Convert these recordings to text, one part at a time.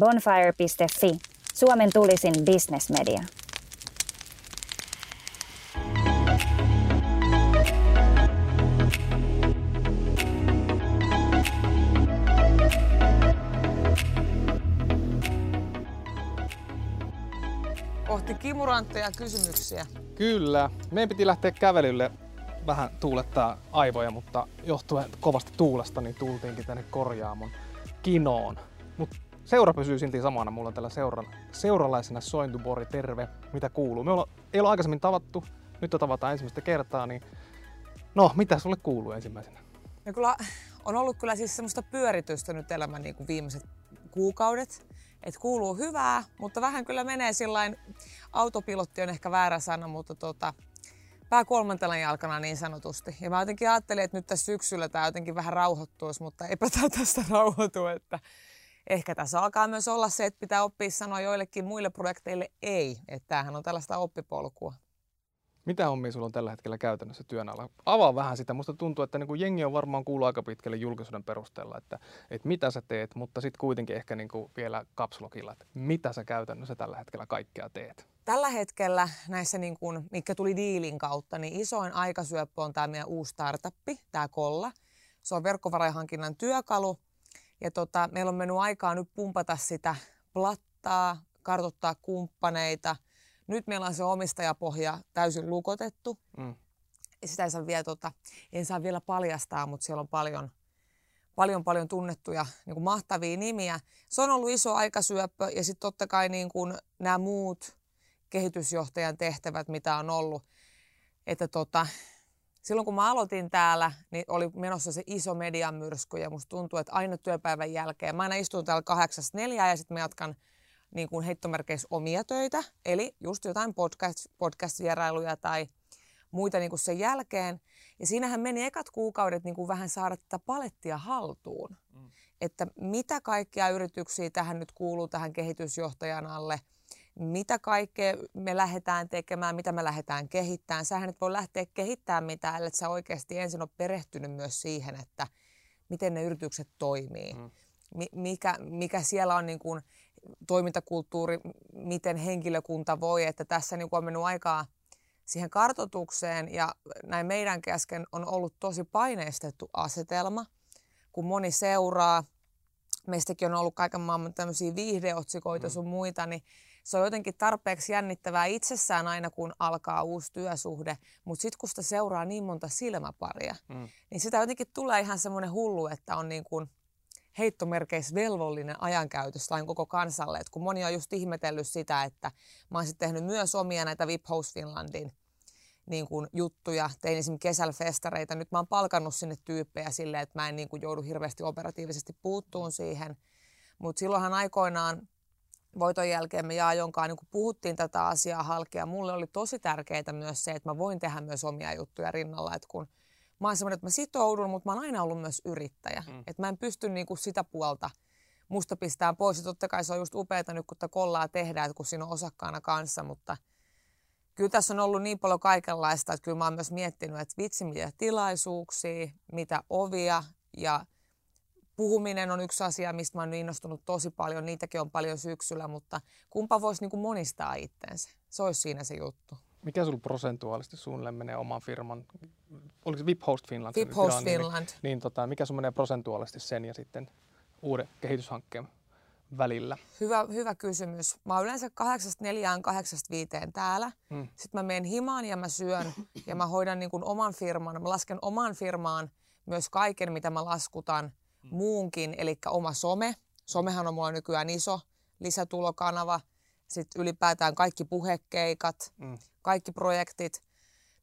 Bonfire.fi, Suomen tulisin bisnesmedia. Kohti kimurantteja kysymyksiä. Kyllä. Meidän piti lähteä kävelylle vähän tuulettaa aivoja, mutta johtuen kovasta tuulesta, niin tultiinkin tänne korjaamon kinoon. Mutta seura pysyy silti samana. Mulla on tällä seuran, seuralaisena Sointubori, terve, mitä kuuluu. Me olla, ei ole aikaisemmin tavattu, nyt tavataan ensimmäistä kertaa, niin no, mitä sulle kuuluu ensimmäisenä? No kyllä on ollut kyllä siis semmoista pyöritystä nyt elämän niin viimeiset kuukaudet. että kuuluu hyvää, mutta vähän kyllä menee sillain, autopilotti on ehkä väärä sana, mutta tota, pää kolmantena jalkana niin sanotusti. Ja mä jotenkin ajattelin, että nyt tässä syksyllä tämä jotenkin vähän rauhoittuisi, mutta eipä tämä tästä rauhoitu, että ehkä tässä alkaa myös olla se, että pitää oppia sanoa joillekin muille projekteille ei, että tämähän on tällaista oppipolkua. Mitä hommia sulla on tällä hetkellä käytännössä työn alla? Avaa vähän sitä. Musta tuntuu, että niin kuin jengi on varmaan kuullut aika pitkälle julkisuuden perusteella, että, että mitä sä teet, mutta sitten kuitenkin ehkä niin kuin vielä kapsulokilla, että mitä sä käytännössä tällä hetkellä kaikkea teet? Tällä hetkellä näissä, niin kuin, mikä tuli diilin kautta, niin isoin aikasyöppö on tämä meidän uusi startuppi, tämä Kolla. Se on verkkovarainhankinnan työkalu. Ja tota, meillä on mennyt aikaa nyt pumpata sitä plattaa, kartoittaa kumppaneita – nyt meillä on se omistajapohja täysin lukotettu. Mm. Sitä ei saa vielä, tota, en saa vielä paljastaa, mutta siellä on paljon, paljon, paljon tunnettuja niin kuin mahtavia nimiä. Se on ollut iso aikasyöppö ja sitten totta kai niin kuin nämä muut kehitysjohtajan tehtävät, mitä on ollut. Että tota, silloin kun mä aloitin täällä, niin oli menossa se iso mediamyrsky ja musta tuntuu, että aina työpäivän jälkeen, mä aina istun täällä kahdeksasta neljää ja sitten mä jatkan niin kuin heittomerkeissä omia töitä, eli just jotain podcast, podcast-vierailuja tai muita niin kuin sen jälkeen. Ja siinähän meni ekat kuukaudet niin kuin vähän saada tätä palettia haltuun. Mm. Että mitä kaikkia yrityksiä tähän nyt kuuluu tähän kehitysjohtajan alle, mitä kaikkea me lähdetään tekemään, mitä me lähdetään kehittämään. Sähän et voi lähteä kehittämään mitään, ellei sä oikeasti ensin ole perehtynyt myös siihen, että miten ne yritykset toimii. Mm. Mikä, mikä siellä on niin kuin toimintakulttuuri, miten henkilökunta voi, että tässä niin on mennyt aikaa siihen kartotukseen ja näin meidän kesken on ollut tosi paineistettu asetelma, kun moni seuraa, meistäkin on ollut kaiken maailman tämmöisiä viihdeotsikoita mm. sun muita, niin se on jotenkin tarpeeksi jännittävää itsessään aina, kun alkaa uusi työsuhde, mutta sitten kun sitä seuraa niin monta silmäparia, mm. niin sitä jotenkin tulee ihan semmoinen hullu, että on niin kuin heittomerkeissä velvollinen ajankäytös lain koko kansalle. Et kun moni on just ihmetellyt sitä, että mä oon tehnyt myös omia näitä VIP House Finlandin niin kuin juttuja. Tein esimerkiksi kesällä festareita. Nyt mä oon palkannut sinne tyyppejä silleen, että mä en niin kuin joudu hirveästi operatiivisesti puuttuun siihen. Mutta silloinhan aikoinaan voiton jälkeen me Jaajonkaan niin puhuttiin tätä asiaa halkia. Mulle oli tosi tärkeää myös se, että mä voin tehdä myös omia juttuja rinnalla. Että kun mä oon semmoinen, että mä sitoudun, mutta mä oon aina ollut myös yrittäjä. Mm. Että mä en pysty niinku sitä puolta musta pistää pois. Ja totta kai se on just upeaa nyt, kun tätä kollaa tehdään, että kun siinä on osakkaana kanssa, mutta kyllä tässä on ollut niin paljon kaikenlaista, että kyllä mä oon myös miettinyt, että vitsi mitä tilaisuuksia, mitä ovia ja puhuminen on yksi asia, mistä mä oon innostunut tosi paljon. Niitäkin on paljon syksyllä, mutta kumpa voisi niin monistaa itsensä. Se olisi siinä se juttu. Mikä sulla prosentuaalisesti suunnilleen menee oman firman, oliko se VIP Host Finland? VIP Host Finland. Niin, niin tota, mikä sun menee prosentuaalisesti sen ja sitten uuden kehityshankkeen välillä? Hyvä, hyvä kysymys. Mä oon yleensä 8.4 8.5 täällä. Hmm. Sitten mä menen himaan ja mä syön ja mä hoidan niin kuin oman firman. Mä lasken oman firmaan myös kaiken, mitä mä laskutan. Muunkin, eli oma some. Somehan on mulla nykyään iso lisätulokanava. Sitten ylipäätään kaikki puhekeikat, mm kaikki projektit,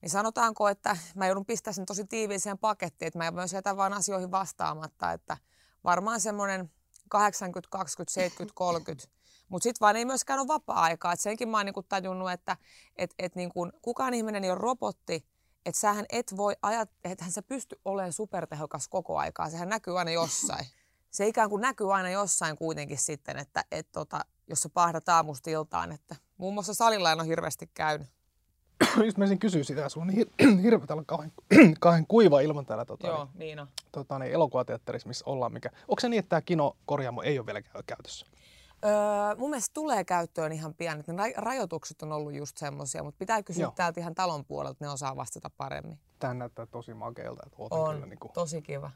niin sanotaanko, että mä joudun pistää sen tosi tiiviiseen pakettiin, että mä myös jätän vaan asioihin vastaamatta, että varmaan semmoinen 80, 20, 70, 30. Mutta sitten vaan ei myöskään ole vapaa-aikaa. Et senkin mä oon niinku tajunnut, että et, et niinku, kukaan ihminen ei ole robotti, että sähän et voi ajat, ethän sä pysty olemaan supertehokas koko aikaa. Sehän näkyy aina jossain. Se ikään kuin näkyy aina jossain kuitenkin sitten, että et tota, jos sä pahdat aamusta iltaan, että muun muassa salilla en ole hirveästi käynyt. just mä kysyä sitä, sun on niin hirveä täällä kauhean, kauhean kuiva ilman täällä tota, Joo, niin, niin on. Tota, niin elokuvateatterissa, missä ollaan. Mikä, onko se niin, että tämä kino korjaamo ei ole vielä käytössä? Öö, mun mielestä tulee käyttöön ihan pian. Ne ra- rajoitukset on ollut just semmoisia, mutta pitää kysyä Joo. täältä ihan talon puolelta, ne osaa vastata paremmin. Tämä näyttää tosi makealta. Että On, Kyllä, niin kuin... tosi kiva.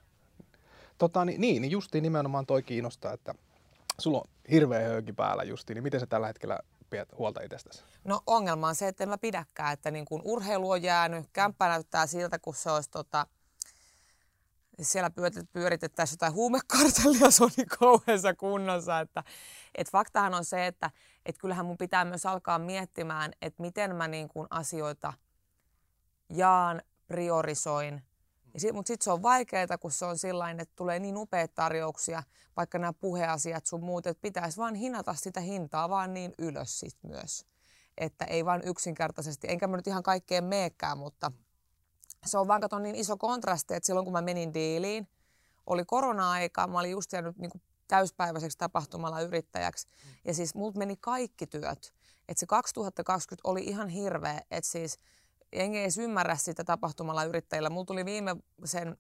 tota, niin, niin, justiin nimenomaan toi kiinnostaa, että sulla on hirveä höyki päällä justiin, niin miten sä tällä hetkellä pidät huolta itsestäsi? No ongelma on se, että en mä pidäkään, että niin kun urheilu on jäänyt, kämppä näyttää siltä, kun se olisi tota, siellä pyörit- pyöritettäisiin jotain huumekartellia, se on niin kauheassa kunnossa. Että, et faktahan on se, että et kyllähän mun pitää myös alkaa miettimään, että miten mä niin kun asioita jaan, priorisoin. Mutta sitten se on vaikeaa, kun se on sellainen, että tulee niin upeita tarjouksia, vaikka nämä puheasiat sun muut, että pitäisi vaan hinata sitä hintaa vaan niin ylös sit myös. Että ei vaan yksinkertaisesti, enkä mä nyt ihan kaikkeen meekään, mutta se on vaan kato niin iso kontrasti, että silloin kun mä menin diiliin, oli korona-aika, mä olin just jäänyt niin täyspäiväiseksi tapahtumalla yrittäjäksi. Ja siis multa meni kaikki työt. Et se 2020 oli ihan hirveä, että siis jengi ei ymmärrä sitä tapahtumalla yrittäjillä. Mulla tuli viime sen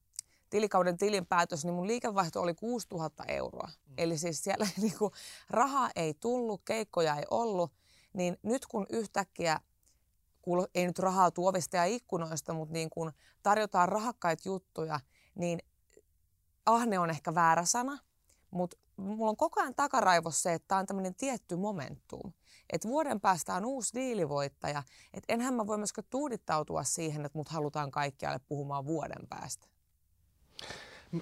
tilikauden tilinpäätös, niin mun liikevaihto oli 6000 euroa. Mm. Eli siis siellä niinku, rahaa ei tullut, keikkoja ei ollut. Niin nyt kun yhtäkkiä kuulo, ei nyt rahaa tuovista ja ikkunoista, mutta niin kun tarjotaan rahakkaita juttuja, niin ahne on ehkä väärä sana, mutta mulla on koko ajan takaraivossa se, että tämä on tämmöinen tietty momentum. Että vuoden päästä on uusi diilivoittaja. Että enhän mä voi myöskään tuudittautua siihen, että mut halutaan kaikkialle puhumaan vuoden päästä.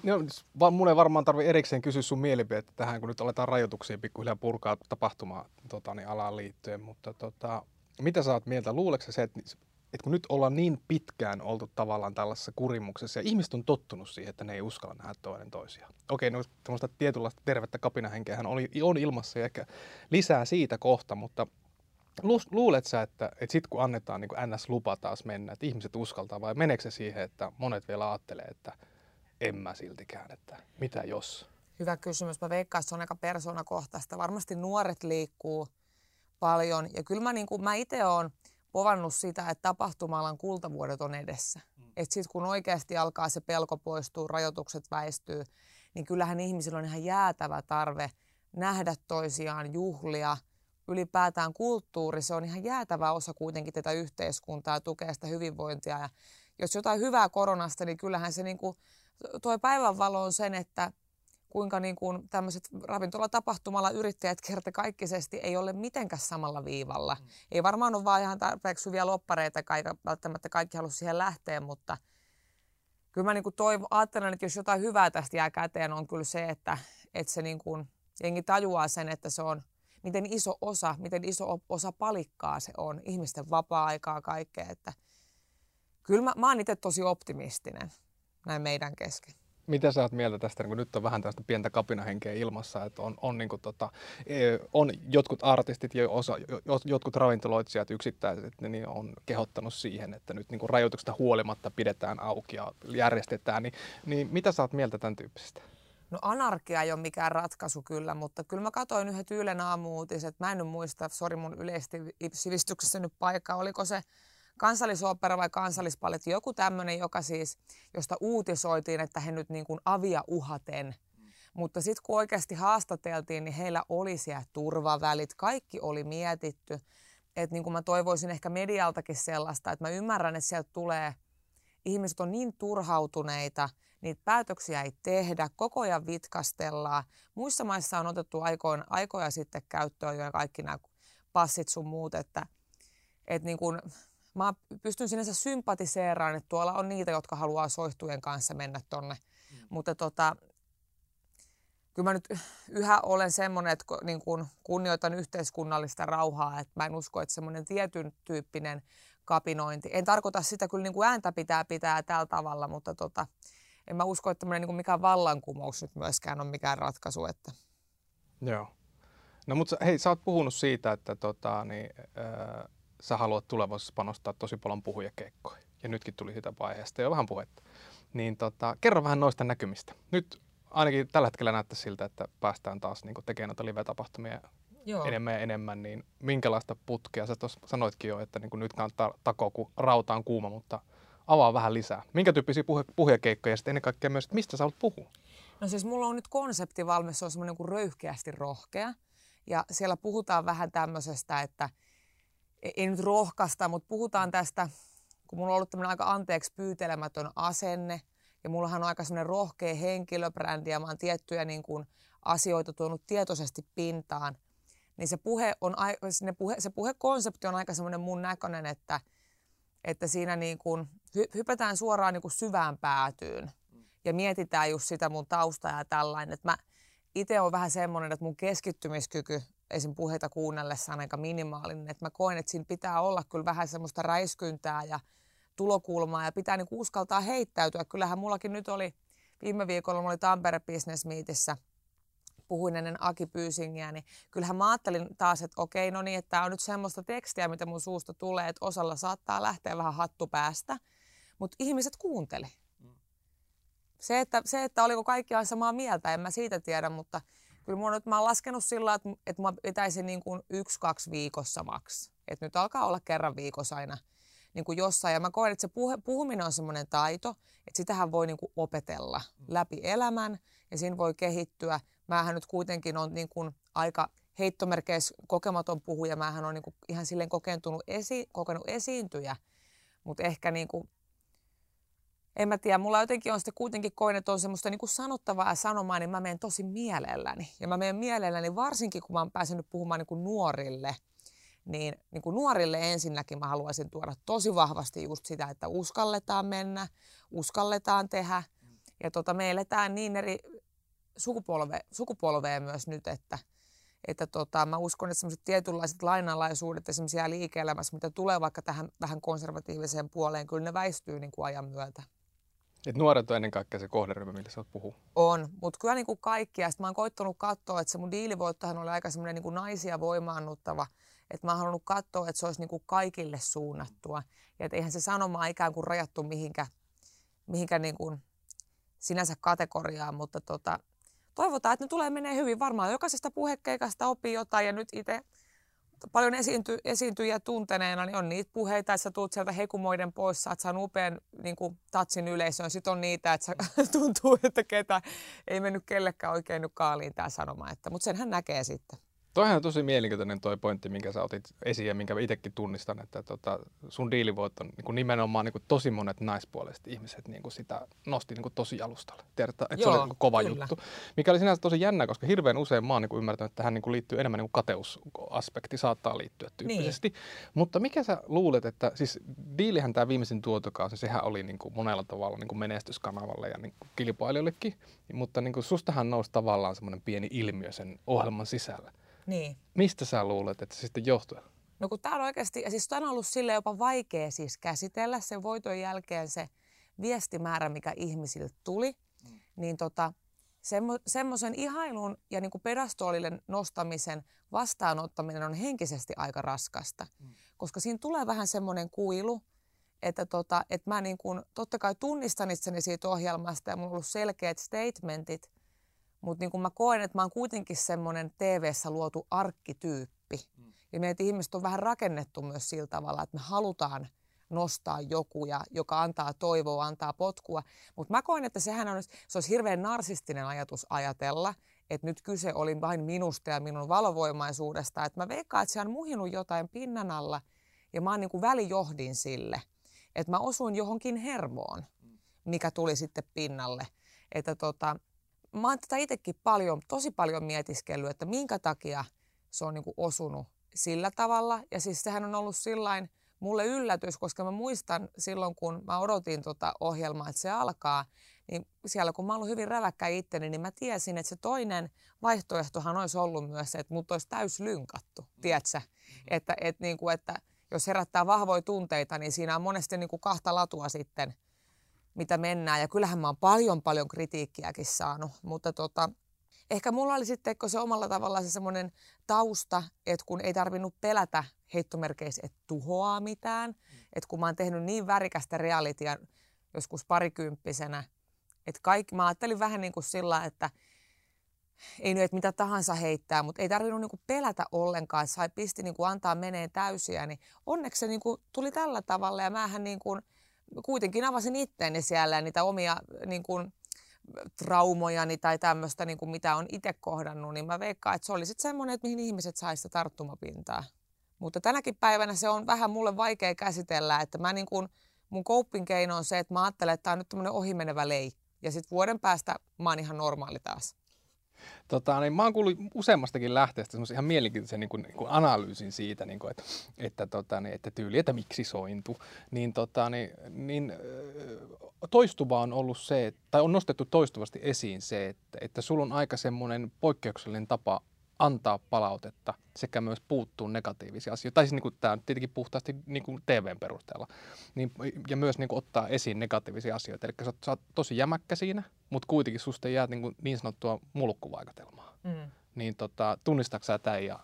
No, mun ei varmaan tarvi erikseen kysyä sun mielipidettä tähän, kun nyt aletaan rajoituksia pikkuhiljaa purkaa tapahtuma tota, niin alaan liittyen, mutta tota, mitä sä oot mieltä? Luuleeko se, että, että kun nyt ollaan niin pitkään oltu tavallaan tällaisessa kurimuksessa ja ihmiset on tottunut siihen, että ne ei uskalla nähdä toinen toisiaan. Okei, no tämmöistä tietynlaista tervettä kapinahenkeähän oli, on ilmassa ja ehkä lisää siitä kohta, mutta lu- luulet sä, että, että sit kun annetaan niin NS-lupa taas mennä, että ihmiset uskaltaa vai meneekö se siihen, että monet vielä ajattelee, että en mä siltikään, että mitä jos? Hyvä kysymys. Mä veikkaan, että se on aika persoonakohtaista. Varmasti nuoret liikkuu paljon. Ja kyllä mä, niin kuin, mä itse olen povannut sitä, että tapahtuma-alan kultavuodet on edessä. Mm. Että sitten kun oikeasti alkaa se pelko poistua, rajoitukset väistyy, niin kyllähän ihmisillä on ihan jäätävä tarve nähdä toisiaan, juhlia, ylipäätään kulttuuri, se on ihan jäätävä osa kuitenkin tätä yhteiskuntaa ja tukee sitä hyvinvointia. Ja jos jotain hyvää koronasta, niin kyllähän se niin kuin, tuo päivänvalo on sen, että kuinka niin kuin tämmöiset ravintolatapahtumalla yrittäjät kertakaikkisesti ei ole mitenkään samalla viivalla. Mm. Ei varmaan ole vaan ihan tarpeeksi hyviä loppareita, eikä välttämättä kaikki halua siihen lähteä, mutta kyllä mä niin kuin toivo, ajattelen, että jos jotain hyvää tästä jää käteen, on kyllä se, että, että se niin kuin, jengi tajuaa sen, että se on, miten iso osa, miten iso osa palikkaa se on, ihmisten vapaa-aikaa, kaikkea, että kyllä mä, mä oon itse tosi optimistinen näin meidän kesken. Mitä sä oot mieltä tästä, kun nyt on vähän tästä pientä kapinahenkeä ilmassa, että on, on, niin kuin tota, e, on jotkut artistit ja osa, jotkut ravintoloitsijat yksittäiset, niin on kehottanut siihen, että nyt niin kuin rajoituksesta huolimatta pidetään auki ja järjestetään, niin, niin mitä sä oot mieltä tämän tyyppisestä? No anarkia ei ole mikään ratkaisu kyllä, mutta kyllä mä katsoin yhdet Ylen aamuutiset. Mä en nyt muista, sori mun yleisesti sivistyksessä nyt paikka, oliko se kansallisopera vai kansallispaletti, joku tämmöinen, joka siis, josta uutisoitiin, että he nyt niin kuin avia uhaten. Mutta sitten kun oikeasti haastateltiin, niin heillä oli siellä turvavälit, kaikki oli mietitty. Että niin kuin mä toivoisin ehkä medialtakin sellaista, että mä ymmärrän, että sieltä tulee, ihmiset on niin turhautuneita, niitä päätöksiä ei tehdä, koko ajan vitkastellaan. Muissa maissa on otettu aikoin, aikoja sitten käyttöön jo kaikki nämä passit sun muut, että, että niin kuin, mä pystyn sinänsä sympatiseeraan, että tuolla on niitä, jotka haluaa soihtujen kanssa mennä tonne. Mm. Mutta tota, kyllä mä nyt yhä olen semmoinen, että niin kun kunnioitan yhteiskunnallista rauhaa, että mä en usko, että semmoinen tietyn tyyppinen kapinointi. En tarkoita sitä, kyllä niin kuin ääntä pitää pitää tällä tavalla, mutta tota, en mä usko, että niin kuin mikään vallankumous nyt myöskään on mikään ratkaisu. Että... Joo. No mutta hei, sä oot puhunut siitä, että tota, niin, äh, sä haluat tulevaisuudessa panostaa tosi paljon puhujakeikkoihin. Ja nytkin tuli sitä vaiheesta jo vähän puhetta. Niin tota, kerro vähän noista näkymistä. Nyt ainakin tällä hetkellä näyttää siltä, että päästään taas niin tekemään noita live-tapahtumia Joo. enemmän ja enemmän, niin minkälaista putkea, sä tuossa sanoitkin jo, että niin nyt kannattaa takoa, kun rauta on kuuma, mutta avaa vähän lisää. Minkä tyyppisiä puhe, puhujakeikkoja ja sitten ennen kaikkea myös, että mistä sä haluat puhua? No siis mulla on nyt konsepti valmis, se on semmoinen kuin röyhkeästi rohkea. Ja siellä puhutaan vähän tämmöisestä, että ei nyt rohkaista, mutta puhutaan tästä, kun mulla on ollut tämmöinen aika anteeksi pyytelemätön asenne, ja mullahan on aika semmoinen rohkea henkilöbrändi, ja mä oon tiettyjä niin kuin, asioita tuonut tietoisesti pintaan, niin se, puhe on, se, puhe, se puhekonsepti on aika semmoinen mun näköinen, että, että siinä niin kuin hypätään suoraan niin kuin syvään päätyyn ja mietitään just sitä mun taustaa ja tällainen. Että mä itse on vähän semmoinen, että mun keskittymiskyky esim. puheita kuunnellessa on aika minimaalinen. Että mä koen, että siinä pitää olla kyllä vähän semmoista räiskyntää ja tulokulmaa ja pitää niin uskaltaa heittäytyä. Kyllähän mullakin nyt oli, viime viikolla oli Tampere Business Meetissä – puhuin ennen Aki Pyysingiä, niin kyllähän mä ajattelin taas, että okei, no niin, että tämä on nyt semmoista tekstiä, mitä mun suusta tulee, että osalla saattaa lähteä vähän hattu päästä, mutta ihmiset kuunteli. Se että, se, että oliko kaikki aina samaa mieltä, en mä siitä tiedä, mutta kyllä mun nyt, mä oon laskenut sillä että, että mä pitäisin niin kuin yksi, kaksi viikossa maks. Että nyt alkaa olla kerran viikossa aina niin kuin jossain. Ja mä koen, että se puhe, puhuminen on semmoinen taito, että sitähän voi niin kuin opetella läpi elämän ja siinä voi kehittyä. Mähän nyt kuitenkin on niin kuin aika heittomerkeissä kokematon puhuja. Mähän on niin kuin ihan silleen kokentunut esi, kokenut esiintyjä, mutta ehkä niin kuin, en mä tiedä, mulla jotenkin on sitten kuitenkin koin, että on semmoista niin kuin sanottavaa sanomaa, niin mä menen tosi mielelläni. Ja mä menen mielelläni varsinkin, kun mä oon päässyt puhumaan niin kuin nuorille – niin, niin kuin nuorille ensinnäkin mä haluaisin tuoda tosi vahvasti just sitä, että uskalletaan mennä, uskalletaan tehdä. Ja tota, me eletään niin eri sukupolve, sukupolveja myös nyt, että, että tota, mä uskon, että sellaiset tietynlaiset lainalaisuudet esimerkiksi liike-elämässä, mitä tulee vaikka tähän vähän konservatiiviseen puoleen, kyllä ne väistyy niin kuin ajan myötä. Et nuoret on ennen kaikkea se kohderyhmä, millä sä oot puhuu. On, mutta kyllä niin kuin kaikkia. Sitten mä oon koittanut katsoa, että se mun diilivoittohan oli aika semmoinen niin kuin naisia voimaannuttava että mä oon halunnut katsoa, että se olisi niin kuin kaikille suunnattua. Ja että eihän se sanoma ikään kuin rajattu mihinkä, mihinkä niin kuin sinänsä kategoriaan, mutta tota, toivotaan, että ne tulee menee hyvin. Varmaan jokaisesta puhekeikasta oppii jotain ja nyt itse paljon esiinty, esiintyjiä tunteneena, niin on niitä puheita, että sä tuut sieltä hekumoiden pois, saat saan upean niin kuin, tatsin yleisöön. Sitten on niitä, että sä, tuntuu, että ketä ei mennyt kellekään oikein nyt kaaliin tämä sanoma. Mutta senhän näkee sitten. Toihan on tosi mielenkiintoinen toi pointti, minkä sä otit esiin ja minkä itsekin tunnistan, että tota, sun diilivoit on niin kuin nimenomaan niin kuin tosi monet naispuoliset ihmiset niin kuin sitä nosti niin kuin tosi alustalle. Tiedät, että Joo, se oli niin kova kyllä. juttu. Mikä oli sinänsä tosi jännä, koska hirveän usein mä oon niin kuin ymmärtänyt, että tähän niin kuin liittyy enemmän niin kuin kateusaspekti, saattaa liittyä tyyppisesti. Niin. Mutta mikä sä luulet, että siis diilihän tämä viimeisin tuotokausi, sehän oli niin kuin monella tavalla niin kuin menestyskanavalle ja niin kuin kilpailijoillekin, mutta niin kuin sustahan nousi tavallaan semmoinen pieni ilmiö sen ohjelman sisällä. Niin. Mistä sä luulet, että se sitten johtuu? No kun tämä on oikeasti, ja siis tämä on ollut sille jopa vaikea siis käsitellä sen voiton jälkeen se viestimäärä, mikä ihmisille tuli, mm. niin tota, semmo, semmoisen ihailun ja niin kuin pedastoolille nostamisen vastaanottaminen on henkisesti aika raskasta, mm. koska siinä tulee vähän semmoinen kuilu, että, tota, että mä niin kuin, totta kai tunnistan itseni siitä ohjelmasta ja mulla on ollut selkeät statementit, mutta niin mä koen, että mä oon kuitenkin semmoinen TV-ssä luotu arkkityyppi. Mm. Ja meitä ihmiset on vähän rakennettu myös sillä tavalla, että me halutaan nostaa joku, ja, joka antaa toivoa, antaa potkua. Mutta mä koen, että sehän on, se olisi hirveän narsistinen ajatus ajatella, että nyt kyse oli vain minusta ja minun valovoimaisuudesta. Että mä veikkaan, että se on muhinut jotain pinnan alla, ja mä oon niin kuin välijohdin sille. Että mä osuin johonkin hermoon, mm. mikä tuli sitten pinnalle. Että tota, mä oon tätä itsekin paljon, tosi paljon mietiskellyt, että minkä takia se on niin kuin osunut sillä tavalla. Ja siis sehän on ollut sillain mulle yllätys, koska mä muistan silloin, kun mä odotin tota ohjelmaa, että se alkaa, niin siellä kun mä ollut hyvin räväkkä itteni, niin mä tiesin, että se toinen vaihtoehtohan olisi ollut myös se, että mut olisi täys lynkattu, mm. tiedätkö? Mm-hmm. Että, et, niin kuin, että jos herättää vahvoja tunteita, niin siinä on monesti niin kuin kahta latua sitten – mitä mennään. Ja kyllähän mä oon paljon paljon kritiikkiäkin saanut, mutta tota, ehkä mulla oli sitten se omalla tavallaan se semmoinen tausta, että kun ei tarvinnut pelätä heittomerkeissä, että tuhoaa mitään. Mm. Että kun mä oon tehnyt niin värikästä realitya joskus parikymppisenä, että kaikki, mä ajattelin vähän niin kuin sillä, että ei nyt, että mitä tahansa heittää, mutta ei tarvinnut niin kuin pelätä ollenkaan, sai pisti niin kuin antaa meneen täysiä, niin onneksi se niin kuin tuli tällä tavalla ja mähän niin kuin, kuitenkin avasin itteeni siellä ja niitä omia niin kuin, traumojani tai tämmöistä, niin kuin mitä on itse kohdannut, niin mä veikkaan, että se oli sitten semmoinen, että mihin ihmiset saisi tarttumapintaa. Mutta tänäkin päivänä se on vähän mulle vaikea käsitellä, että mä niin kuin, mun coping keino on se, että mä ajattelen, että tämä on nyt tämmöinen ohimenevä leikki. Ja sitten vuoden päästä mä oon ihan normaali taas. Tota, niin mä oon kuullut useammastakin lähteestä semmoisen ihan mielenkiintoisen niin kuin, niin kuin analyysin siitä, niin kuin, että, että, tota, niin, että tyyli, että miksi sointu. Niin, tota, niin, niin toistuva on ollut se, tai on nostettu toistuvasti esiin se, että, että sulla on aika semmoinen poikkeuksellinen tapa antaa palautetta sekä myös puuttuu negatiivisia asioita. Tai siis niin kuin, tämä on tietenkin puhtaasti niin kuin TVn perusteella. Niin, ja myös niin kuin, ottaa esiin negatiivisia asioita. Eli sä, sä oot tosi jämäkkä siinä, mutta kuitenkin susta jää niin, kuin, niin sanottua mulkkuvaikutelmaa. Mm. Niin tota, tunnistatko sä tämän? Ja...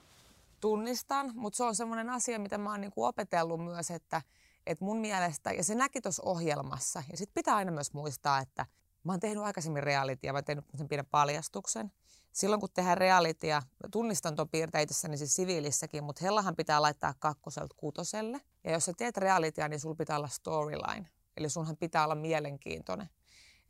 Tunnistan, mutta se on semmoinen asia, mitä mä oon niin kuin opetellut myös, että, että mun mielestä, ja se näki tuossa ohjelmassa, ja sitten pitää aina myös muistaa, että mä oon tehnyt aikaisemmin realitya, mä oon tehnyt sen pienen paljastuksen silloin kun tehdään realitya, tunnistan tuon piirteitessäni siis siviilissäkin, mutta hellahan pitää laittaa kakkoselta kutoselle. Ja jos sä teet realitya, niin sulla pitää olla storyline. Eli sunhan pitää olla mielenkiintoinen.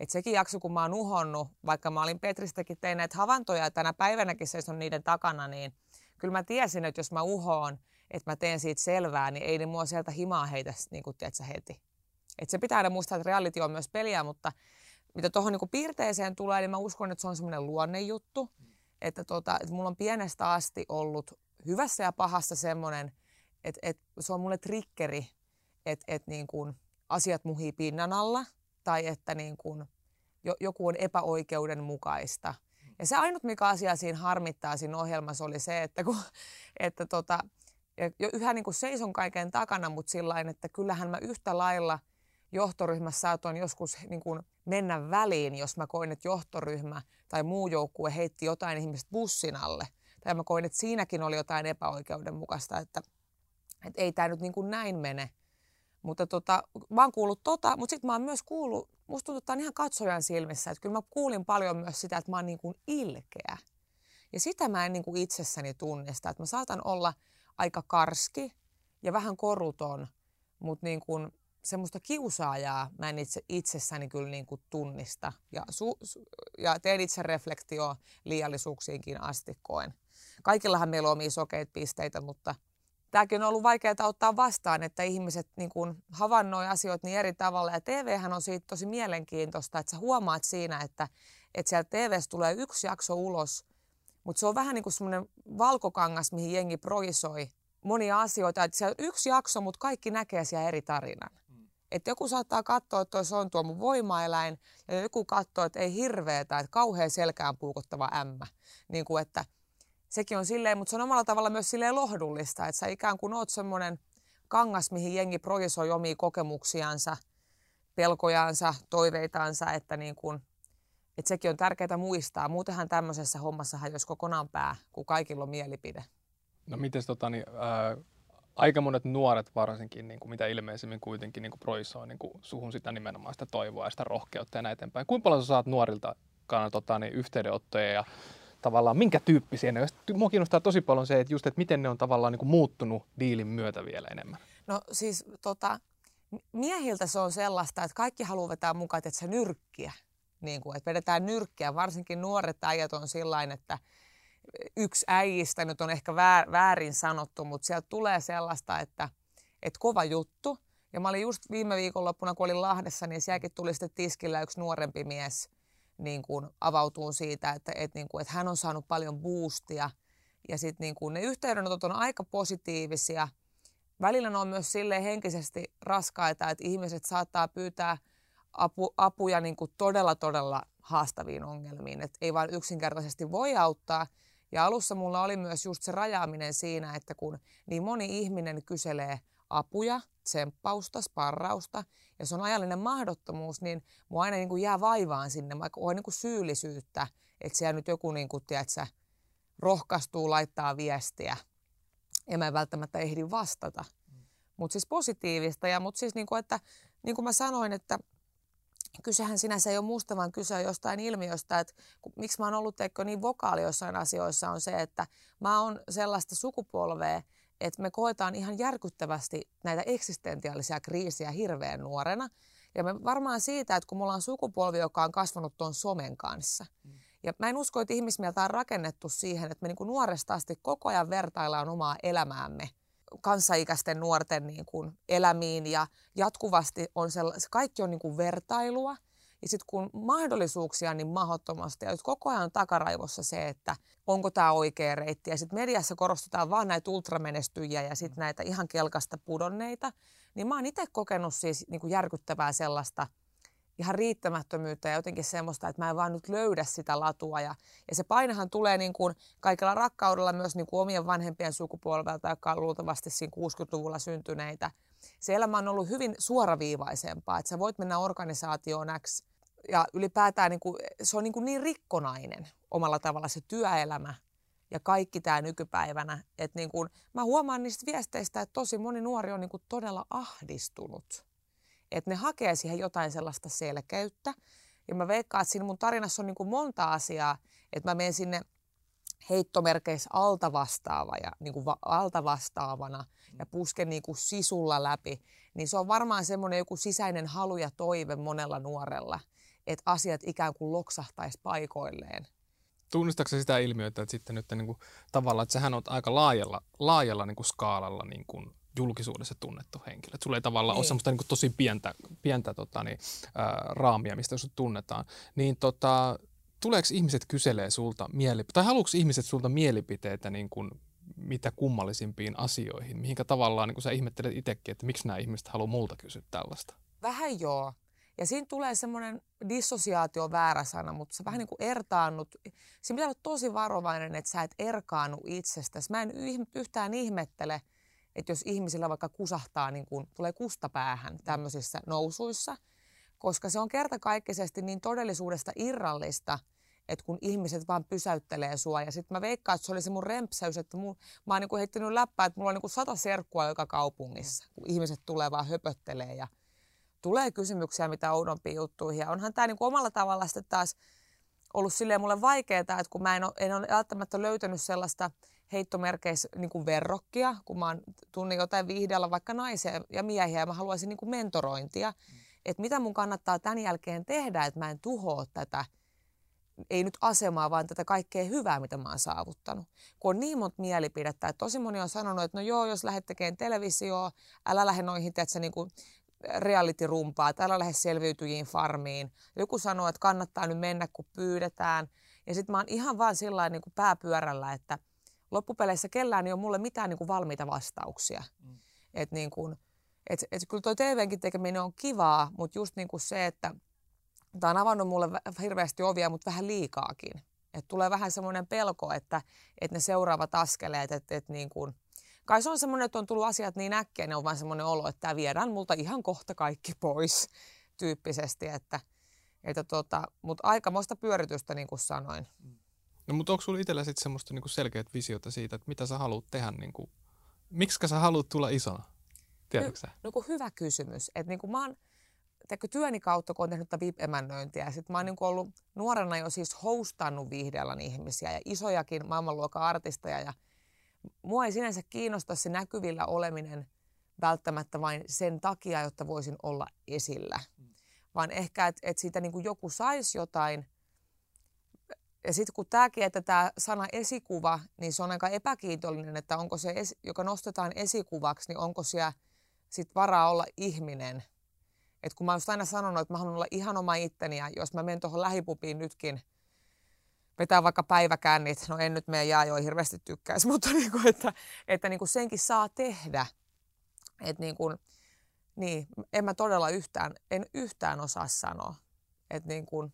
Et sekin jakso, kun mä oon uhonnut, vaikka mä olin Petristäkin tein näitä havaintoja ja tänä päivänäkin seison niiden takana, niin kyllä mä tiesin, että jos mä uhoon, että mä teen siitä selvää, niin ei ne mua sieltä himaa heitä niin kuin, tiedätkö, heti. Et se pitää aina muistaa, että reality on myös peliä, mutta mitä tuohon niin piirteeseen tulee, niin mä uskon, että se on semmoinen luonnejuttu. Että, tota, että mulla on pienestä asti ollut hyvässä ja pahassa semmoinen, että, että se on mulle trikkeri, että, että niin kuin asiat muhii pinnan alla tai että niin kuin joku on epäoikeudenmukaista. Ja se ainut, mikä asia siinä harmittaa siinä ohjelmassa oli se, että, kun, että tota, jo yhä niin kuin seison kaiken takana, mutta sillä että kyllähän mä yhtä lailla – johtoryhmässä saatoin joskus niin kuin mennä väliin, jos mä koin, että johtoryhmä tai muu joukkue heitti jotain ihmistä bussin alle. Tai mä koin, että siinäkin oli jotain epäoikeudenmukaista, että, että ei tämä nyt niin kuin näin mene. Mutta tota, mä oon kuullut tota, mutta sitten mä oon myös kuullut, musta tuntuu, että on ihan katsojan silmissä, että kyllä mä kuulin paljon myös sitä, että mä oon niin kuin ilkeä. Ja sitä mä en niin kuin itsessäni tunnista, että mä saatan olla aika karski ja vähän koruton, mutta niin kuin semmoista kiusaajaa mä en itse, itsessäni kyllä niin kuin tunnista. Ja, su, su, ja teen itse reflektio liiallisuuksiinkin asti koen. Kaikillahan meillä on omia sokeita pisteitä, mutta tämäkin on ollut vaikeaa ottaa vastaan, että ihmiset niin kuin havainnoi asioita niin eri tavalla. Ja TVhän on siitä tosi mielenkiintoista, että sä huomaat siinä, että, että sieltä TVstä tulee yksi jakso ulos, mutta se on vähän niin kuin semmoinen valkokangas, mihin jengi projisoi monia asioita. Että siellä on yksi jakso, mutta kaikki näkee siellä eri tarinan. Että joku saattaa katsoa, että se on tuo mun voimaeläin, ja joku katsoo, että ei hirveetä, että kauhean selkään puukottava ämmä. Niin kuin, että sekin on silleen, mutta se on omalla tavalla myös silleen lohdullista, että sä ikään kuin oot semmoinen kangas, mihin jengi projisoi omia kokemuksiansa, pelkojansa, toiveitansa, että niin kuin, että sekin on tärkeää muistaa. Muutenhan tämmöisessä hommassa hajoisi kokonaan pää, kun kaikilla on mielipide. No miten tota, niin, äh, aika monet nuoret varsinkin, niin kuin mitä ilmeisemmin kuitenkin niin kuin projisoi niin kuin suhun sitä nimenomaan sitä toivoa ja sitä rohkeutta ja näin eteenpäin. Kuinka paljon sä saat nuorilta tota, niin, yhteydenottoja ja tavallaan minkä tyyppisiä ne on? Mua kiinnostaa tosi paljon se, että just, että miten ne on tavallaan niin kuin muuttunut diilin myötä vielä enemmän. No siis tota, miehiltä se on sellaista, että kaikki haluaa vetää mukaan, että se nyrkkiä. Niin kuin, että vedetään nyrkkiä, varsinkin nuoret äijät on sillain, että – yksi äijistä nyt on ehkä väärin sanottu, mutta sieltä tulee sellaista, että, että kova juttu. Ja mä olin just viime viikonloppuna, kun olin Lahdessa, niin sielläkin tuli sitten tiskillä yksi nuorempi mies niin kuin avautuu siitä, että, että, niin kuin, että hän on saanut paljon boostia. Ja sitten niin kuin, ne yhteydenotot on aika positiivisia. Välillä ne on myös sille henkisesti raskaita, että ihmiset saattaa pyytää apu, apuja niin kuin todella, todella haastaviin ongelmiin. Että ei vain yksinkertaisesti voi auttaa, ja alussa mulla oli myös just se rajaaminen siinä, että kun niin moni ihminen kyselee apuja, tsemppausta, sparrausta, ja se on ajallinen mahdottomuus, niin mua aina niin kuin jää vaivaan sinne, vaikka on niin kuin syyllisyyttä, että siellä nyt joku niin kuin, tiedätkö, rohkaistuu laittaa viestiä, ja mä en välttämättä ehdi vastata. Mm. Mutta siis positiivista, ja mutta siis niin kuin, että niin kuin mä sanoin, että kysehän sinänsä ei ole musta, vaan kyse on jostain ilmiöstä, että miksi mä oon ollut teikö niin vokaali jossain asioissa on se, että mä oon sellaista sukupolvea, että me koetaan ihan järkyttävästi näitä eksistentiaalisia kriisiä hirveän nuorena. Ja me varmaan siitä, että kun me ollaan sukupolvi, joka on kasvanut tuon somen kanssa. Mm. Ja mä en usko, että ihmismieltä on rakennettu siihen, että me niin kuin nuoresta asti koko ajan vertaillaan omaa elämäämme kanssaikäisten nuorten niin kuin elämiin ja jatkuvasti on se kaikki on niin kuin vertailua. Ja sitten kun mahdollisuuksia on niin mahdottomasti ja koko ajan on takaraivossa se, että onko tämä oikea reitti. Ja sitten mediassa korostetaan vaan näitä ultramenestyjiä ja sitten näitä ihan kelkasta pudonneita. Niin mä oon itse kokenut siis niin kuin järkyttävää sellaista ihan riittämättömyyttä ja jotenkin semmoista, että mä en vaan nyt löydä sitä latua. Ja, ja se painehan tulee niin kuin kaikella rakkaudella myös niin kuin omien vanhempien sukupolvelta, jotka on luultavasti siinä 60-luvulla syntyneitä. Se elämä on ollut hyvin suoraviivaisempaa, että sä voit mennä organisaatioon X ja ylipäätään niin kuin, se on niin, kuin niin rikkonainen omalla tavalla se työelämä ja kaikki tämä nykypäivänä. Että niin kuin, mä huomaan niistä viesteistä, että tosi moni nuori on niin kuin todella ahdistunut. Että ne hakee siihen jotain sellaista selkeyttä. Ja mä veikkaan, että siinä mun tarinassa on niin kuin monta asiaa, että mä menen sinne heittomerkeissä altavastaava ja niin kuin va- altavastaavana ja pusken niin kuin sisulla läpi, niin se on varmaan semmoinen joku sisäinen halu ja toive monella nuorella, että asiat ikään kuin loksahtaisi paikoilleen. Tunnistatko sitä ilmiötä, että sitten nyt niin kuin, tavallaan, että sähän on aika laajalla, laajalla niin kuin skaalalla niin kuin julkisuudessa tunnettu henkilö. Et sulla ei tavallaan niin. ole semmoista niin kuin tosi pientä, pientä tota, niin, ää, raamia, mistä sut tunnetaan. Niin tota, tuleeko ihmiset kyselee sulta mielipiteitä, tai haluatko ihmiset sulta mielipiteitä niin kuin, mitä kummallisimpiin asioihin, mihinkä tavallaan niin kuin sä ihmettelet itsekin, että miksi nämä ihmiset haluaa multa kysyä tällaista? Vähän joo. Ja siinä tulee semmoinen dissosiaatio väärä sana, mutta sä vähän niin kuin ertaannut. Siinä pitää olla tosi varovainen, että sä et erkaannu itsestäsi. Mä en yhtään ihmettele, että jos ihmisillä vaikka kusahtaa, niin kuin, tulee kusta päähän tämmöisissä nousuissa, koska se on kertakaikkisesti niin todellisuudesta irrallista, että kun ihmiset vaan pysäyttelee sua. Ja sitten mä veikkaan, että se oli se mun rempsäys, että mun, mä oon niin heittänyt läppää, että mulla on niin kuin sata serkkua joka kaupungissa, kun ihmiset tulee vaan höpöttelee ja tulee kysymyksiä mitä oudompiin juttuihin. Ja onhan tämä niin omalla tavalla sitten taas ollut silleen mulle vaikeaa, että kun mä en ole, en ole välttämättä löytänyt sellaista heittomerkeissä niin kuin verrokkia, kun mä tunnin jotain viihdealla vaikka naisia ja miehiä ja mä haluaisin niin kuin mentorointia, mm. että mitä mun kannattaa tämän jälkeen tehdä, että mä en tuhoa tätä, ei nyt asemaa, vaan tätä kaikkea hyvää, mitä mä oon saavuttanut. Kun on niin monta mielipidettä, että tosi moni on sanonut, että no joo, jos lähdet tekemään televisioa, älä lähde noihin, että niin kuin reality-rumpaa, että älä lähde selviytyjiin farmiin. Joku sanoo, että kannattaa nyt mennä, kun pyydetään. Ja sitten mä oon ihan vaan sillä niin kuin pääpyörällä, että – loppupeleissä kellään ei ole mulle mitään niin kuin valmiita vastauksia. Mm. Et niin kuin, et, et kyllä tuo TVnkin tekeminen on kivaa, mutta just niin kuin se, että tämä on avannut mulle hirveästi ovia, mutta vähän liikaakin. Et tulee vähän semmoinen pelko, että, että ne seuraavat askeleet, että, että niin kuin, kai se on semmoinen, että on tullut asiat niin äkkiä, ne on vaan semmoinen olo, että tämä viedään multa ihan kohta kaikki pois tyyppisesti, että, että tota, mutta aikamoista pyöritystä niin kuin sanoin. Mm. No mutta onko sulla itsellä sitten semmoista niinku selkeät visiota siitä, että mitä sä haluat tehdä, niinku, miksi sä haluat tulla isona? Tiedätkö? No, no hyvä kysymys. Että niinku mä oon teikö, työni kautta, kun olen tehnyt VIP-emännöintiä, sitten mä oon niinku ollut nuorena jo siis hostannut viihdealan ihmisiä ja isojakin maailmanluokan artisteja ja mua ei sinänsä kiinnosta se näkyvillä oleminen välttämättä vain sen takia, jotta voisin olla esillä. Mm. Vaan ehkä, että et siitä niinku joku saisi jotain – ja sitten kun tämäkin, että tämä sana esikuva, niin se on aika epäkiitollinen, että onko se, joka nostetaan esikuvaksi, niin onko siellä sit varaa olla ihminen. Et kun mä oon aina sanonut, että mä haluan olla ihan oma itteni, ja jos mä menen tuohon lähipupiin nytkin, vetää vaikka päiväkännit, no en nyt meidän jaajoa hirveästi tykkäisi, mutta niin kuin, että, että niin kuin senkin saa tehdä. Että niin kuin, niin, en mä todella yhtään, en yhtään osaa sanoa. Että niin kuin,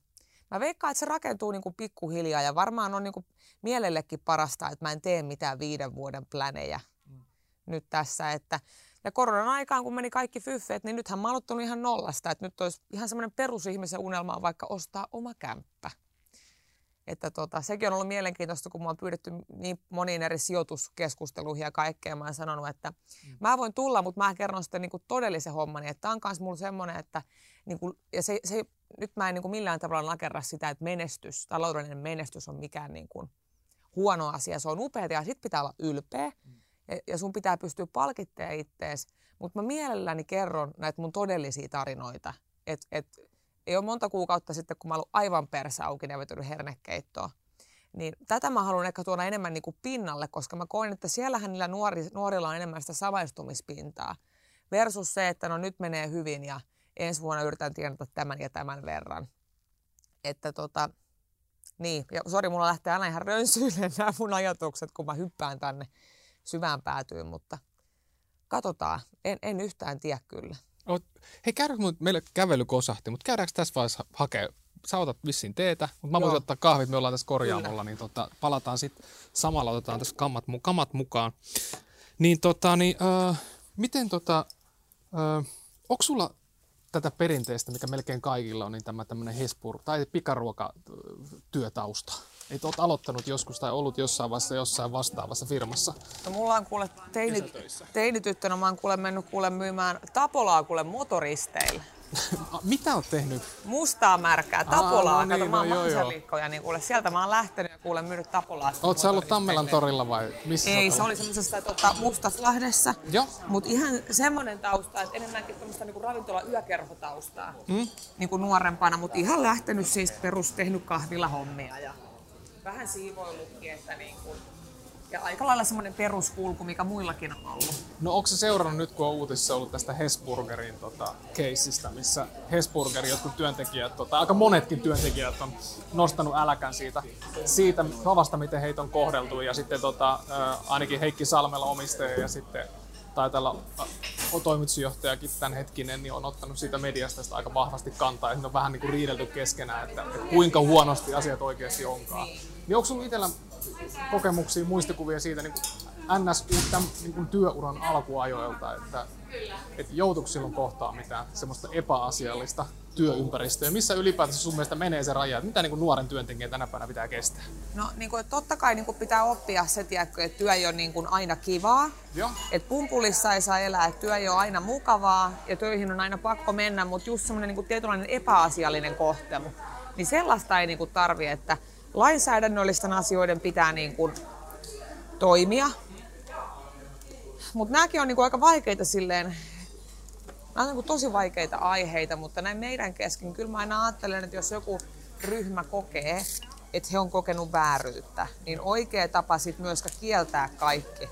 Mä veikkaan, että se rakentuu niin kuin pikkuhiljaa ja varmaan on niin kuin mielellekin parasta, että mä en tee mitään viiden vuoden plänejä mm. nyt tässä. Että, ja koronan aikaan, kun meni kaikki fyffeet, niin nythän mä oon ihan nollasta. Että nyt olisi ihan semmoinen perusihmisen unelma vaikka ostaa oma kämppä. Että tota, sekin on ollut mielenkiintoista, kun mä oon pyydetty niin moniin eri sijoituskeskusteluihin ja kaikkea. Mä oon sanonut, että mm. mä voin tulla, mutta mä kerron sitten niin kuin todellisen hommani. Että tämä on myös mulla semmoinen, että niin kuin, ja se, se, nyt mä en niin kuin millään tavalla nakerra sitä, että menestys, taloudellinen menestys on mikään niin kuin huono asia. Se on upea ja sit pitää olla ylpeä. Mm. Ja, ja sun pitää pystyä palkittemaan ittees. Mutta mä mielelläni kerron näitä mun todellisia tarinoita Et, et, ei ole monta kuukautta sitten, kun mä ollut aivan persä auki ja vetynyt hernekeittoa. Niin tätä mä haluan ehkä tuoda enemmän niin kuin pinnalle, koska mä koen, että siellähän niillä nuori, nuorilla on enemmän sitä samaistumispintaa. Versus se, että no nyt menee hyvin ja ensi vuonna yritän tienata tämän ja tämän verran. Että tota, niin, ja sori, mulla lähtee aina ihan rönsyille nämä mun ajatukset, kun mä hyppään tänne syvään päätyyn, mutta katsotaan. En, en yhtään tiedä kyllä. Oot, hei, käydäänkö meille kävely kosahti, mutta käydäänkö tässä vaiheessa hakea, sä otat vissiin teetä, mutta mä voisin ottaa kahvit, me ollaan tässä korjaamolla, niin tota, palataan sitten samalla, otetaan tässä kamat, kamat mukaan. Niin tota, niin, äh, miten tota, äh, onko sulla tätä perinteistä, mikä melkein kaikilla on, niin tämä tämmöinen Hespur tai pikaruokatyötausta? Et oot aloittanut joskus tai ollut jossain vaiheessa jossain vastaavassa firmassa? No mulla on kuule teini, teinityttönä, mä oon kuule mennyt kuule myymään Tapolaa kuule motoristeille. Mitä oot tehnyt? Mustaa märkää, Tapolaa. Aa, no niin, Kato, mä oon no, joo, niin kuule, sieltä mä oon lähtenyt ja kuule myynyt Tapolaa. Oot sä ollut Tammelan torilla vai missä Ei, se oli semmoisessa tota, Mustaslahdessa. Joo. Mut ihan semmoinen tausta, että enemmänkin tämmöistä niinku ravintola yökerhotaustaa. Mm? Niinku nuorempana, mutta ihan lähtenyt siis perus tehnyt kahvilla hommia ja vähän siivoillutkin, että niin kuin, ja aika lailla semmoinen peruskulku, mikä muillakin on ollut. No onko se seurannut nyt, kun on uutisissa ollut tästä Hesburgerin tota, keissistä, missä Hesburgerin jotkut työntekijät, tota, aika monetkin työntekijät on nostanut äläkän siitä, siitä tavasta, miten heitä on kohdeltu. Ja sitten tota, ainakin Heikki Salmela omistaja ja sitten taitaa toimitusjohtajakin tämän hetkinen, niin on ottanut siitä mediasta sitä aika vahvasti kantaa. Ja on vähän niin kuin riidelty keskenään, että, että kuinka huonosti asiat oikeasti onkaan. Niin onko sinulla itsellä kokemuksia, muistikuvia siitä niin kuin NS tämän niin kuin työuran alkuajoilta, että, että joutuiko silloin kohtaa mitään semmoista epäasiallista työympäristöä? Missä ylipäätänsä sun mielestä menee se raja? Mitä niin kuin nuoren työntekijän tänä päivänä pitää kestää? No niin kuin, totta kai niin kuin pitää oppia se, tiedätkö, että työ ei ole niin kuin aina kivaa. Joo. Että pumpulissa ei saa elää, että työ ei ole aina mukavaa ja töihin on aina pakko mennä, mutta just semmoinen niin kuin tietynlainen epäasiallinen kohtelu. Niin sellaista ei niin kuin tarvi, että lainsäädännöllisten asioiden pitää niin kuin toimia. Mutta nämäkin on niin kuin aika vaikeita silleen, nämä on niin tosi vaikeita aiheita, mutta näin meidän kesken, kyllä mä aina ajattelen, että jos joku ryhmä kokee, että he on kokenut vääryyttä, niin oikea tapa sitten myös kieltää kaikki.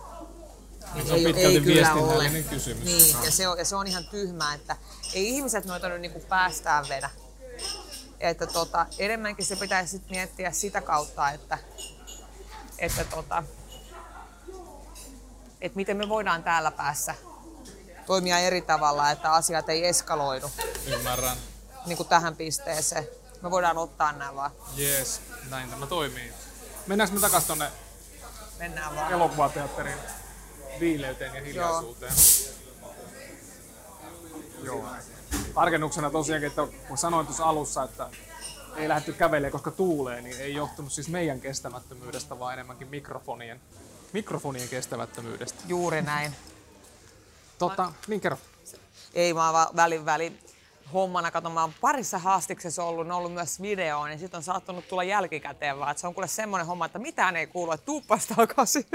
Niin se on ei, ei kyllä ole. kysymys. Niin, no. ja, se on, ja se on ihan tyhmää, että ei ihmiset noita nyt niin päästään vedä. Että tota, enemmänkin se pitäisi sit miettiä sitä kautta, että, että, tota, että miten me voidaan täällä päässä toimia eri tavalla, että asiat ei eskaloidu. Ymmärrän. Niin kuin tähän pisteeseen. Me voidaan ottaa nämä vaan. Jees, näin tämä toimii. Mennäänkö me takaisin tonne Mennään vaan. elokuvateatterin viileyteen ja hiljaisuuteen? Joo. Joo tarkennuksena tosiaankin, että kun sanoin tuossa alussa, että ei lähdetty kävelemään, koska tuulee, niin ei johtunut siis meidän kestämättömyydestä, vaan enemmänkin mikrofonien, mikrofonien kestämättömyydestä. Juuri näin. Totta, niin kerro. Ei vaan välin välin hommana, kato, mä oon parissa haastiksessa ollut, ne on ollut myös video, niin sitten on saattanut tulla jälkikäteen vaan, että se on kuule semmoinen homma, että mitään ei kuulu, että tuuppas takaisin.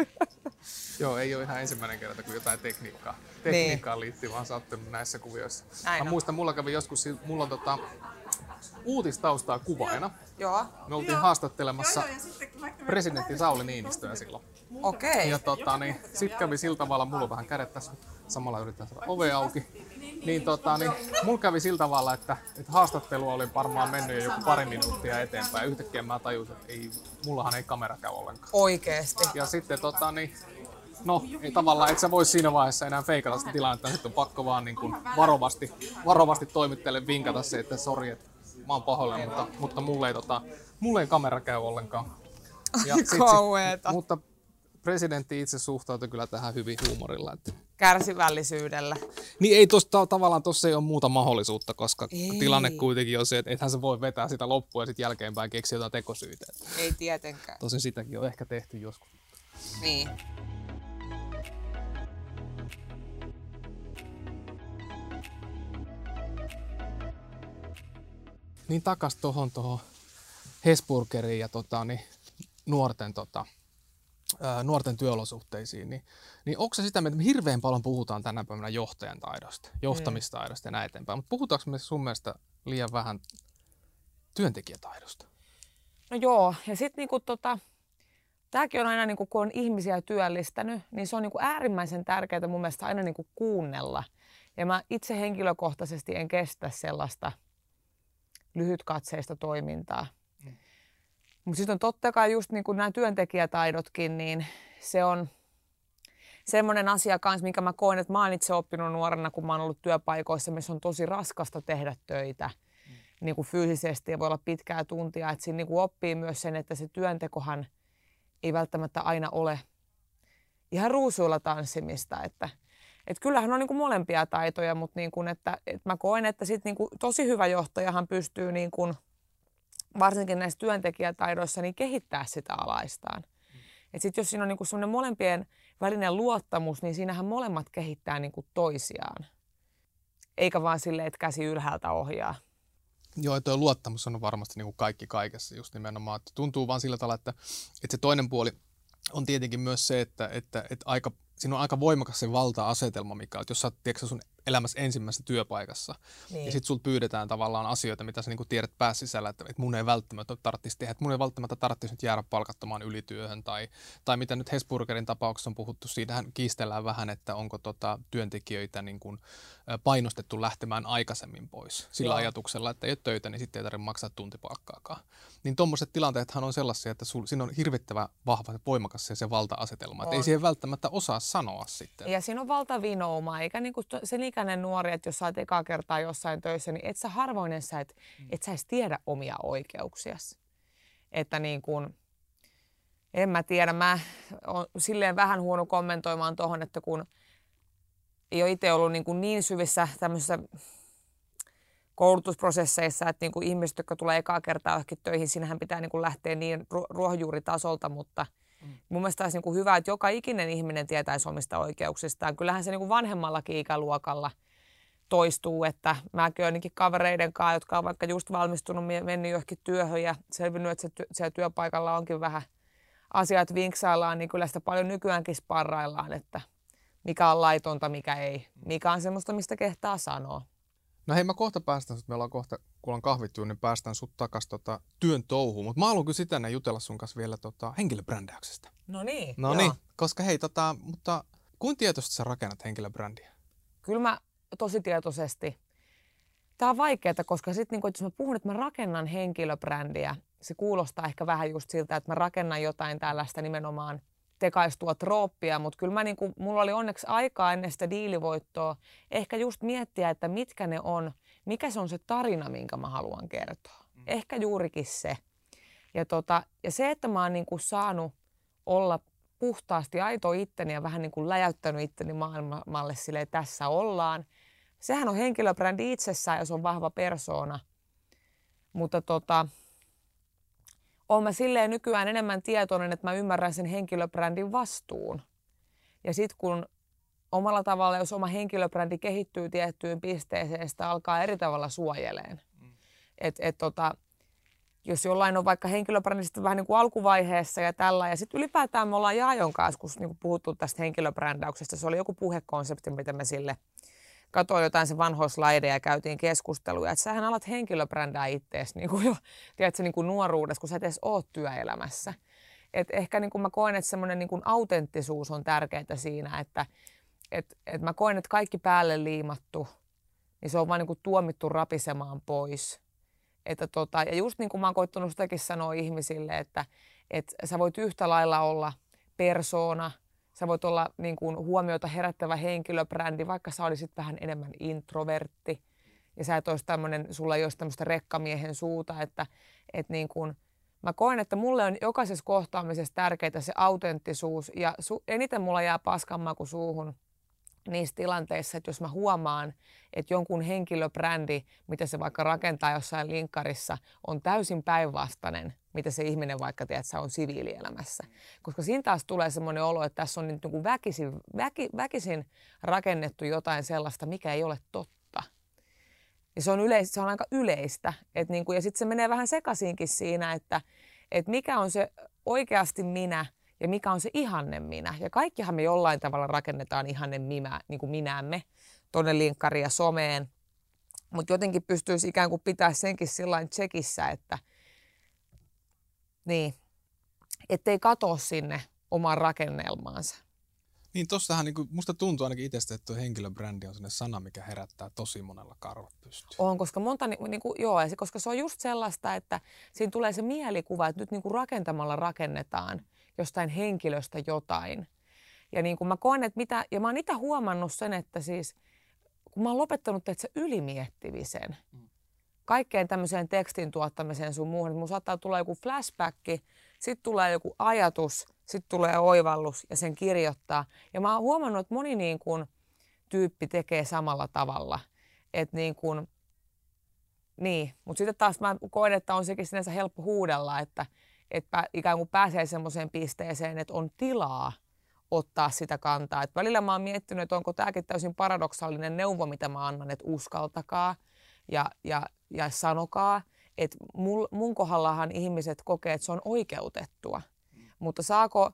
Joo, ei ole ihan ensimmäinen kerta, kun jotain tekniikkaa, tekniikkaan niin. liittyy, vaan sattunut näissä kuvioissa. Näin mä on. muistan, mulla kävi joskus, mulla on tota, uutistaustaa kuvaina. Joo. Me oltiin Joo. haastattelemassa joo, joo, presidentti Sauli Niinistöä silloin. Okei. Okay. Ja tota, niin, sitten kävi sillä tavalla, mulla on vähän kädet tässä, samalla yritetään saada ove auki. Niin, tota, niin mulla kävi sillä tavalla, että, että haastattelu oli varmaan mennyt jo joku pari minuuttia eteenpäin. Yhtäkkiä mä tajusin, että ei, mullahan ei kamera käy ollenkaan. Oikeesti. Ja sitten tota, niin, no ei tavallaan, et sä vois siinä vaiheessa enää feikata sitä tilannetta, sitten on pakko vaan niin kuin varovasti, varovasti toimittajalle vinkata se, että sori, että mä oon pahoillani, mutta, mutta mulle, ei, tota, mulle ei kamera käy ollenkaan. Ja sit, sit, mutta presidentti itse suhtautui kyllä tähän hyvin huumorilla. Että... Kärsivällisyydellä. Niin ei tosta, tavallaan tuossa ei ole muuta mahdollisuutta, koska ei. tilanne kuitenkin on se, että ethän se voi vetää sitä loppua ja sitten jälkeenpäin keksiä jotain tekosyitä. Ei tietenkään. Tosin sitäkin on ehkä tehty joskus. Niin. Niin takas tuohon tuohon Hesburgeriin ja tota, niin, nuorten tota, nuorten työolosuhteisiin, niin, niin onko se sitä, että me hirveän paljon puhutaan tänä päivänä johtajan taidosta, johtamistaidosta mm. ja näin eteenpäin, mutta puhutaanko me sun mielestä liian vähän työntekijätaidosta? No joo, ja sitten niinku tota, tämäkin on aina, niinku, kun on ihmisiä työllistänyt, niin se on niinku äärimmäisen tärkeää mun mielestä aina niinku kuunnella. Ja mä itse henkilökohtaisesti en kestä sellaista lyhytkatseista toimintaa. Mutta sitten on totta kai just niin kuin nämä työntekijätaidotkin, niin se on semmoinen asia kanssa, minkä mä koen, että mä oon itse oppinut nuorena, kun mä oon ollut työpaikoissa, missä on tosi raskasta tehdä töitä mm. niin kuin fyysisesti ja voi olla pitkää tuntia. Että siinä niin kuin oppii myös sen, että se työntekohan ei välttämättä aina ole ihan ruusuilla tanssimista. Että, että kyllähän on niin kuin molempia taitoja, mutta niin kuin, että, että mä koen, että sit niin kuin tosi hyvä johtajahan pystyy niin kuin, varsinkin näissä työntekijätaidoissa niin kehittää sitä alaistaan. Et sit jos siinä on niinku semmoinen molempien välinen luottamus, niin siinähän molemmat kehittää niinku toisiaan. Eikä vaan silleen, että käsi ylhäältä ohjaa. Joo, tuo luottamus on varmasti niin kuin kaikki kaikessa just nimenomaan. Että tuntuu vaan sillä tavalla, että, että se toinen puoli on tietenkin myös se, että, että, että aika, siinä on aika voimakas se valta-asetelma, mikä on, jos sä oot sun elämässä ensimmäisessä työpaikassa. Niin. Ja sitten sulta pyydetään tavallaan asioita, mitä sä niinku tiedät pääsisällä, että, että mun ei välttämättä tarvitsisi tehdä, että mun ei välttämättä tarvitsisi nyt jäädä palkattomaan ylityöhön. Tai, tai mitä nyt Hesburgerin tapauksessa on puhuttu, siitähän kiistellään vähän, että onko tota työntekijöitä niin kuin painostettu lähtemään aikaisemmin pois sillä Joo. ajatuksella, että ei ole töitä, niin sitten ei tarvitse maksaa tuntipalkkaakaan. Niin tuommoiset tilanteethan on sellaisia, että sul, siinä on hirvittävä vahva ja voimakas se, se valta-asetelma. Että ei siihen välttämättä osaa sanoa sitten. Ja siinä on valtavinouma, eikä niinku sen ikäinen nuori, että jos sä oot ekaa kertaa jossain töissä, niin et sä harvoin sä, et, mm. et sä edes tiedä omia oikeuksiasi. Että niin kuin, en mä tiedä, mä oon silleen vähän huono kommentoimaan tuohon, että kun ei ole itse ollut niin, kuin niin syvissä tämmöisissä koulutusprosesseissa, että niin kuin ihmiset, jotka tulee ekaa kertaa johonkin töihin, siinähän pitää niin kuin lähteä niin ruohonjuuritasolta, mutta. Mun mielestä olisi niin kuin hyvä, että joka ikinen ihminen tietäisi omista oikeuksistaan. Kyllähän se niin kuin vanhemmallakin ikäluokalla toistuu, että mäkin ainakin kavereiden kanssa, jotka on vaikka just valmistunut, mennyt johonkin työhön ja selvinnyt, että se siellä työpaikalla onkin vähän asiat vinksaillaan, niin kyllä sitä paljon nykyäänkin sparraillaan, että – mikä on laitonta, mikä ei, mikä on semmoista, mistä kehtaa sanoa. No hei, mä kohta päästän sut, meillä on kohta, kun on kahvityö, niin päästään sut takas tota, työn touhuun. Mutta mä haluan kyllä sitä jutella sun kanssa vielä tota, henkilöbrändäyksestä. No niin, No niin, koska hei, tota, mutta kuin tietoisesti sä rakennat henkilöbrändiä? Kyllä mä tosi tietoisesti. Tämä on vaikeaa, koska sitten niin jos mä puhun, että mä rakennan henkilöbrändiä, se kuulostaa ehkä vähän just siltä, että mä rakennan jotain tällaista nimenomaan – tekaistua trooppia, mutta kyllä mä niin kuin, mulla oli onneksi aikaa ennen sitä diilivoittoa ehkä just miettiä, että mitkä ne on, mikä se on se tarina, minkä mä haluan kertoa. Mm. Ehkä juurikin se. Ja, tota, ja se, että mä oon niin kuin saanut olla puhtaasti aito itteni ja vähän niin kuin läjäyttänyt itteni maailmalle sille tässä ollaan. Sehän on henkilöbrändi itsessään ja se on vahva persoona. Mutta tota, olen mä silleen nykyään enemmän tietoinen, että mä ymmärrän sen henkilöbrändin vastuun. Ja sitten kun omalla tavalla, jos oma henkilöbrändi kehittyy tiettyyn pisteeseen, sitä alkaa eri tavalla suojeleen. Mm. Et, et tota, jos jollain on vaikka henkilöbrändistä vähän niin kuin alkuvaiheessa ja tällä, ja sitten ylipäätään me ollaan Jaajon kanssa, kun niin puhuttu tästä henkilöbrändäyksestä, se oli joku puhekonsepti, mitä me sille katsoin jotain se vanhoislaideja ja käytiin keskusteluja, että sähän alat henkilöbrändää ittees niin kuin jo, tiedätkö, niin kuin nuoruudessa, kun sä et edes oot työelämässä. Et ehkä niin kuin mä koen, että semmoinen niin autenttisuus on tärkeää siinä, että et, et mä koen, että kaikki päälle liimattu, niin se on vaan niin kuin tuomittu rapisemaan pois. Että tota, ja just niin kuin mä oon koittanut sitäkin sanoa ihmisille, että, että sä voit yhtä lailla olla persoona – Sä voit olla niin kuin, huomiota herättävä henkilöbrändi, vaikka sä olisit vähän enemmän introvertti. Ja sä et olisi tämmönen, sulla ei olisi tämmöistä rekkamiehen suuta, että, että niin kuin, mä koen, että mulle on jokaisessa kohtaamisessa tärkeää se autenttisuus. Ja su, eniten mulla jää paskanmaku suuhun niissä tilanteissa, että jos mä huomaan, että jonkun henkilöbrändi, mitä se vaikka rakentaa jossain linkkarissa, on täysin päinvastainen, mitä se ihminen vaikka tiedät, on siviilielämässä. Koska siinä taas tulee semmoinen olo, että tässä on nyt niin väkisin, väki, väkisin rakennettu jotain sellaista, mikä ei ole totta. Ja se on, yleis, se on aika yleistä. Et niin kuin, ja sitten se menee vähän sekaisinkin siinä, että, että mikä on se oikeasti minä ja mikä on se ihanne minä. Ja kaikkihan me jollain tavalla rakennetaan ihanne minä, niin kuin minämme tuonne linkkariin ja someen. Mutta jotenkin pystyisi ikään kuin pitää senkin sillä tsekissä, että niin, ettei katoa sinne omaan rakennelmaansa. Niin tossahan niin kuin, musta tuntuu ainakin itsestä, että tuo henkilöbrändi on sellainen sana, mikä herättää tosi monella karvat pystyyn. On, koska monta, niin, niin kuin, joo, se, koska se on just sellaista, että siinä tulee se mielikuva, että nyt niin kuin rakentamalla rakennetaan jostain henkilöstä jotain. Ja niin kuin mä koen, että mitä, ja mä oon itse huomannut sen, että siis kun mä oon lopettanut että se ylimiettivisen, mm. Kaikkeen tämmöiseen tekstin tuottamiseen sun muuhun, että mun saattaa tulla joku flashback, sitten tulee joku ajatus, sitten tulee oivallus ja sen kirjoittaa. Ja mä oon huomannut, että moni niin kuin, tyyppi tekee samalla tavalla. Että niin kuin, niin, mutta sitten taas mä koen, että on sekin sinänsä helppo huudella, että, että ikään kuin pääsee semmoiseen pisteeseen, että on tilaa ottaa sitä kantaa. Et välillä mä oon miettinyt, että onko tämäkin täysin paradoksaalinen neuvo, mitä mä annan, että uskaltakaa ja, ja, ja sanokaa. Että mun kohdallahan ihmiset kokee, että se on oikeutettua. Mutta saako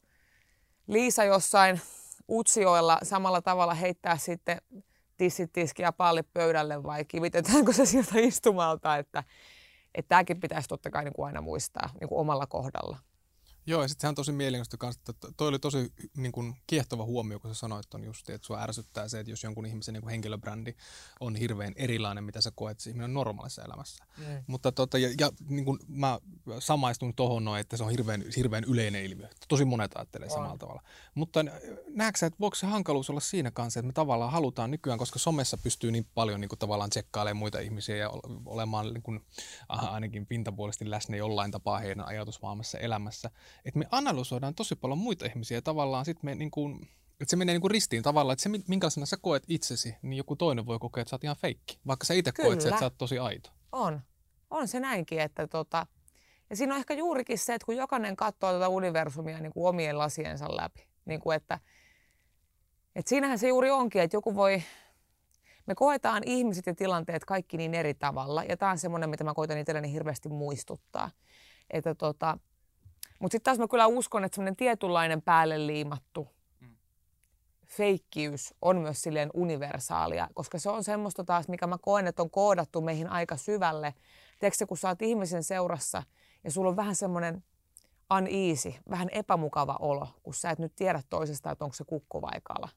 Liisa jossain Utsioilla samalla tavalla heittää sitten tissit, tiski ja palli pöydälle vai kivitetäänkö se sieltä istumalta, että, että tämäkin pitäisi totta kai niin kuin aina muistaa niin kuin omalla kohdalla. Joo, ja sitten on tosi mielenkiintoista kanssa, että toi oli tosi niin kuin, kiehtova huomio, kun sä sanoit on just, että sua ärsyttää se, että jos jonkun ihmisen niin kuin henkilöbrändi on hirveän erilainen, mitä sä koet siinä normaalissa elämässä. Mm. Mutta tota, ja, ja niin kuin mä samaistun tuohon noin, että se on hirveän, hirveän yleinen ilmiö. Tosi monet ajattelee on. samalla tavalla. Mutta näetkö sä, että voiko se hankaluus olla siinä kanssa, että me tavallaan halutaan nykyään, koska somessa pystyy niin paljon niin kuin, tavallaan tsekkailemaan muita ihmisiä ja olemaan niin aha, ainakin pintapuolisesti läsnä jollain tapaa heidän ajatusmaailmassa elämässä, että me analysoidaan tosi paljon muita ihmisiä ja tavallaan sitten me niin kuin, että se menee niin kuin ristiin tavallaan, että se minkälaisena sä koet itsesi, niin joku toinen voi kokea, että sä oot ihan feikki, vaikka sä itse koet, että sä oot tosi aito. On. On se näinkin, että tota, ja siinä on ehkä juurikin se, että kun jokainen katsoo tätä universumia niin kuin omien lasiensa läpi, niin kuin että, että siinähän se juuri onkin, että joku voi, me koetaan ihmiset ja tilanteet kaikki niin eri tavalla, ja tämä on semmoinen, mitä mä koitan itselleni hirveästi muistuttaa, että tota, mutta sitten taas mä kyllä uskon, että semmoinen tietynlainen päälle liimattu mm. feikkiys on myös silleen universaalia, koska se on semmoista taas, mikä mä koen, että on koodattu meihin aika syvälle. Tiedätkö kun sä oot ihmisen seurassa ja sulla on vähän semmoinen uneasy, vähän epämukava olo, kun sä et nyt tiedä toisesta, että onko se kukko vai kala.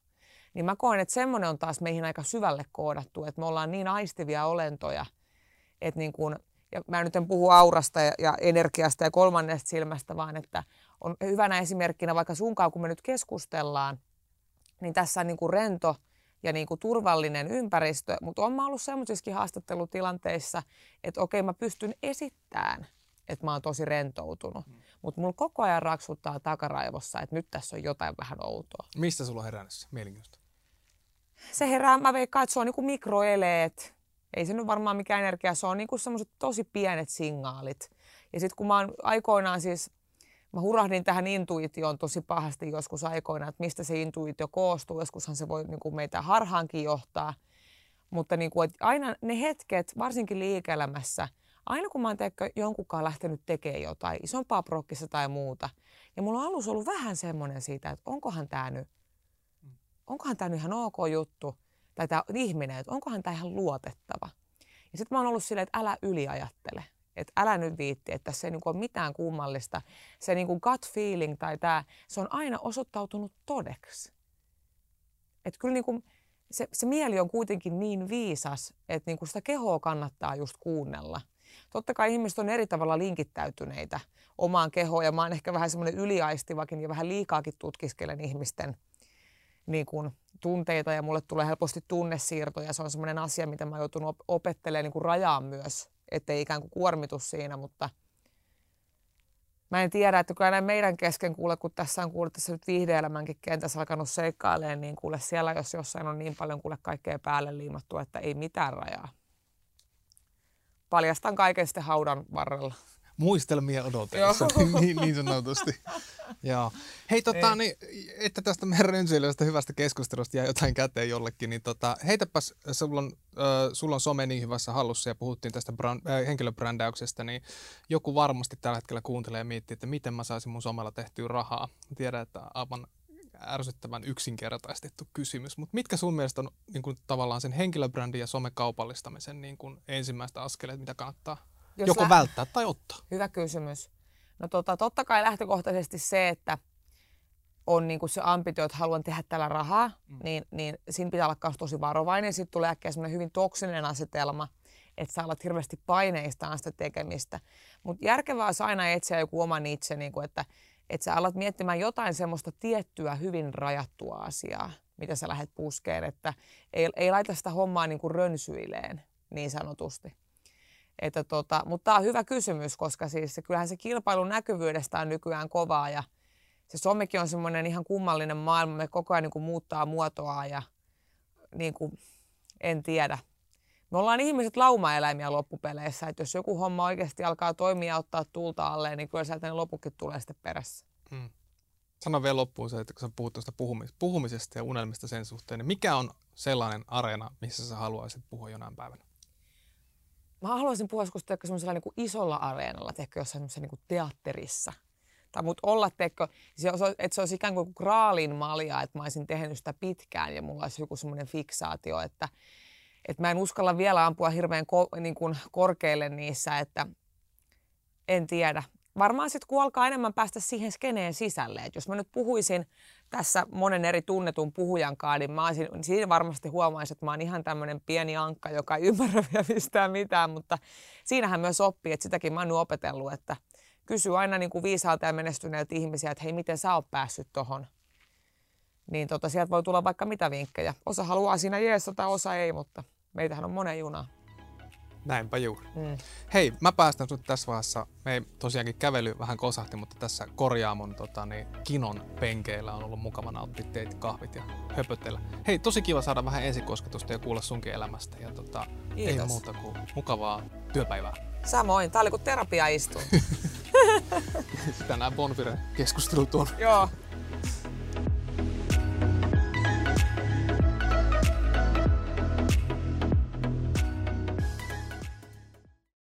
Niin mä koen, että semmoinen on taas meihin aika syvälle koodattu, että me ollaan niin aistivia olentoja, että niin kun ja mä nyt en puhu aurasta ja, ja energiasta ja kolmannesta silmästä, vaan että on hyvänä esimerkkinä vaikka sunkaan, kun me nyt keskustellaan, niin tässä on niin kuin rento ja niin kuin turvallinen ympäristö, mutta on mä ollut semmoisissakin haastattelutilanteissa, että okei mä pystyn esittämään, että mä oon tosi rentoutunut, mm. mutta mulla koko ajan raksuttaa takaraivossa, että nyt tässä on jotain vähän outoa. Mistä sulla on herännyt se mielenkiintoista? Se herää, mä veikkaan, että se on niin kuin mikroeleet, ei se nyt varmaan mikään energia, se on niinku semmoiset tosi pienet signaalit. Ja sitten kun mä oon aikoinaan siis, mä hurahdin tähän intuitioon tosi pahasti joskus aikoinaan, että mistä se intuitio koostuu. Joskushan se voi niinku meitä harhaankin johtaa. Mutta niinku, että aina ne hetket, varsinkin liike-elämässä, aina kun mä oon teekö, jonkunkaan lähtenyt tekemään jotain, isompaa prokkissa tai muuta, ja mulla on alussa ollut vähän semmoinen siitä, että onkohan tämä nyt, onkohan tämä nyt ihan ok juttu, tai tämä ihminen, että onkohan tämä ihan luotettava. Ja sitten mä oon ollut silleen, että älä yliajattele. Että älä nyt viitti, että tässä ei niinku ole mitään kummallista. Se niinku gut feeling tai tämä, se on aina osoittautunut todeksi. Että kyllä niinku, se, se mieli on kuitenkin niin viisas, että niinku sitä kehoa kannattaa just kuunnella. Totta kai ihmiset on eri tavalla linkittäytyneitä omaan kehoon ja mä oon ehkä vähän semmoinen yliaistivakin ja vähän liikaakin tutkiskelen ihmisten niin kuin, tunteita ja mulle tulee helposti tunnesiirtoja. Se on semmoinen asia, mitä mä joutun opettelemaan niin kuin rajaan myös, ettei ikään kuin kuormitus siinä, mutta mä en tiedä, että kyllä näin meidän kesken kuule, kun tässä on kuule tässä nyt viihdeelämänkin kentässä alkanut seikkailemaan, niin kuule siellä, jos jossain on niin paljon kuule kaikkea päälle liimattu, että ei mitään rajaa. Paljastan kaiken sitten haudan varrella. Muistelmia odotellessa, niin, niin sanotusti. Joo. Hei, tota, niin, että tästä meidän rönsyilystä hyvästä keskustelusta jää jotain käteen jollekin, niin tota, heitäpäs, sulla on, äh, sulla on some niin hyvässä hallussa ja puhuttiin tästä brand, äh, henkilöbrändäyksestä, niin joku varmasti tällä hetkellä kuuntelee ja miettii, että miten mä saisin mun somella tehtyä rahaa. Tiedän, että aivan ärsyttävän yksinkertaistettu kysymys, mutta mitkä sun mielestä on niin kuin, tavallaan sen henkilöbrändin ja somekaupallistamisen niin kuin, ensimmäistä askeleet, mitä kannattaa Jos joko lä- välttää tai ottaa? Hyvä kysymys. No tota, totta kai lähtökohtaisesti se, että on niin kuin se ambitio, että haluan tehdä tällä rahaa, mm. niin, niin siinä pitää olla myös tosi varovainen. Sitten tulee äkkiä semmoinen hyvin toksinen asetelma, että sä alat hirveästi paineistaan sitä tekemistä. Mutta järkevää olisi aina etsiä joku oma itse, niin kuin, että, että sä alat miettimään jotain semmoista tiettyä hyvin rajattua asiaa, mitä sä lähdet puskeen, että ei, ei laita sitä hommaa niin kuin rönsyileen niin sanotusti. Että tota, mutta tämä on hyvä kysymys, koska siis se, kyllähän se kilpailun näkyvyydestä on nykyään kovaa ja se somekin on semmoinen ihan kummallinen maailma. Me koko ajan niin kuin muuttaa muotoa ja niin kuin, en tiedä. Me ollaan ihmiset laumaeläimiä loppupeleissä, että jos joku homma oikeasti alkaa toimia ja ottaa tulta alle, niin kyllä sieltä ne lopukin tulee sitten perässä. Hmm. Sano vielä loppuun se, että kun sä puhut tuosta puhumis- puhumisesta ja unelmista sen suhteen, niin mikä on sellainen areena, missä sä haluaisit puhua jonain päivänä? Mä haluaisin puhua joskus semmoisella niin kuin isolla areenalla, teikö jossain niin kuin teatterissa. Tai mut olla, teikö, että se olisi ikään kuin graalin malja, että mä olisin tehnyt sitä pitkään ja mulla olisi joku semmoinen fiksaatio, että, että mä en uskalla vielä ampua hirveän ko, niin kuin korkealle niissä, että en tiedä. Varmaan sitten kun alkaa enemmän päästä siihen skeneen sisälle, että jos mä nyt puhuisin tässä monen eri tunnetun puhujan kanssa, niin mä olisin, niin siinä varmasti huomaisin, että mä oon ihan tämmöinen pieni ankka, joka ei ymmärrä vielä mistään mitään, mutta siinähän myös oppii, että sitäkin mä oon opetellut, että kysyy aina niin kuin viisaalta ja menestyneiltä ihmisiä, että hei, miten sä oot päässyt tohon. Niin tota, sieltä voi tulla vaikka mitä vinkkejä. Osa haluaa siinä jeesata, osa ei, mutta meitähän on monen junaa. Näinpä juuri. Mm. Hei, mä päästän sut tässä vaiheessa. Me ei tosiaankin kävely vähän kosahti, mutta tässä korjaamon tota, niin, kinon penkeillä on ollut mukava nauttia teit kahvit ja höpötellä. Hei, tosi kiva saada vähän ensikosketusta ja kuulla sunkin elämästä. Ja tota, ei muuta kuin mukavaa työpäivää. Samoin, tää oli kuin terapia istuu. Tänään Bonfire keskustelut on. Joo.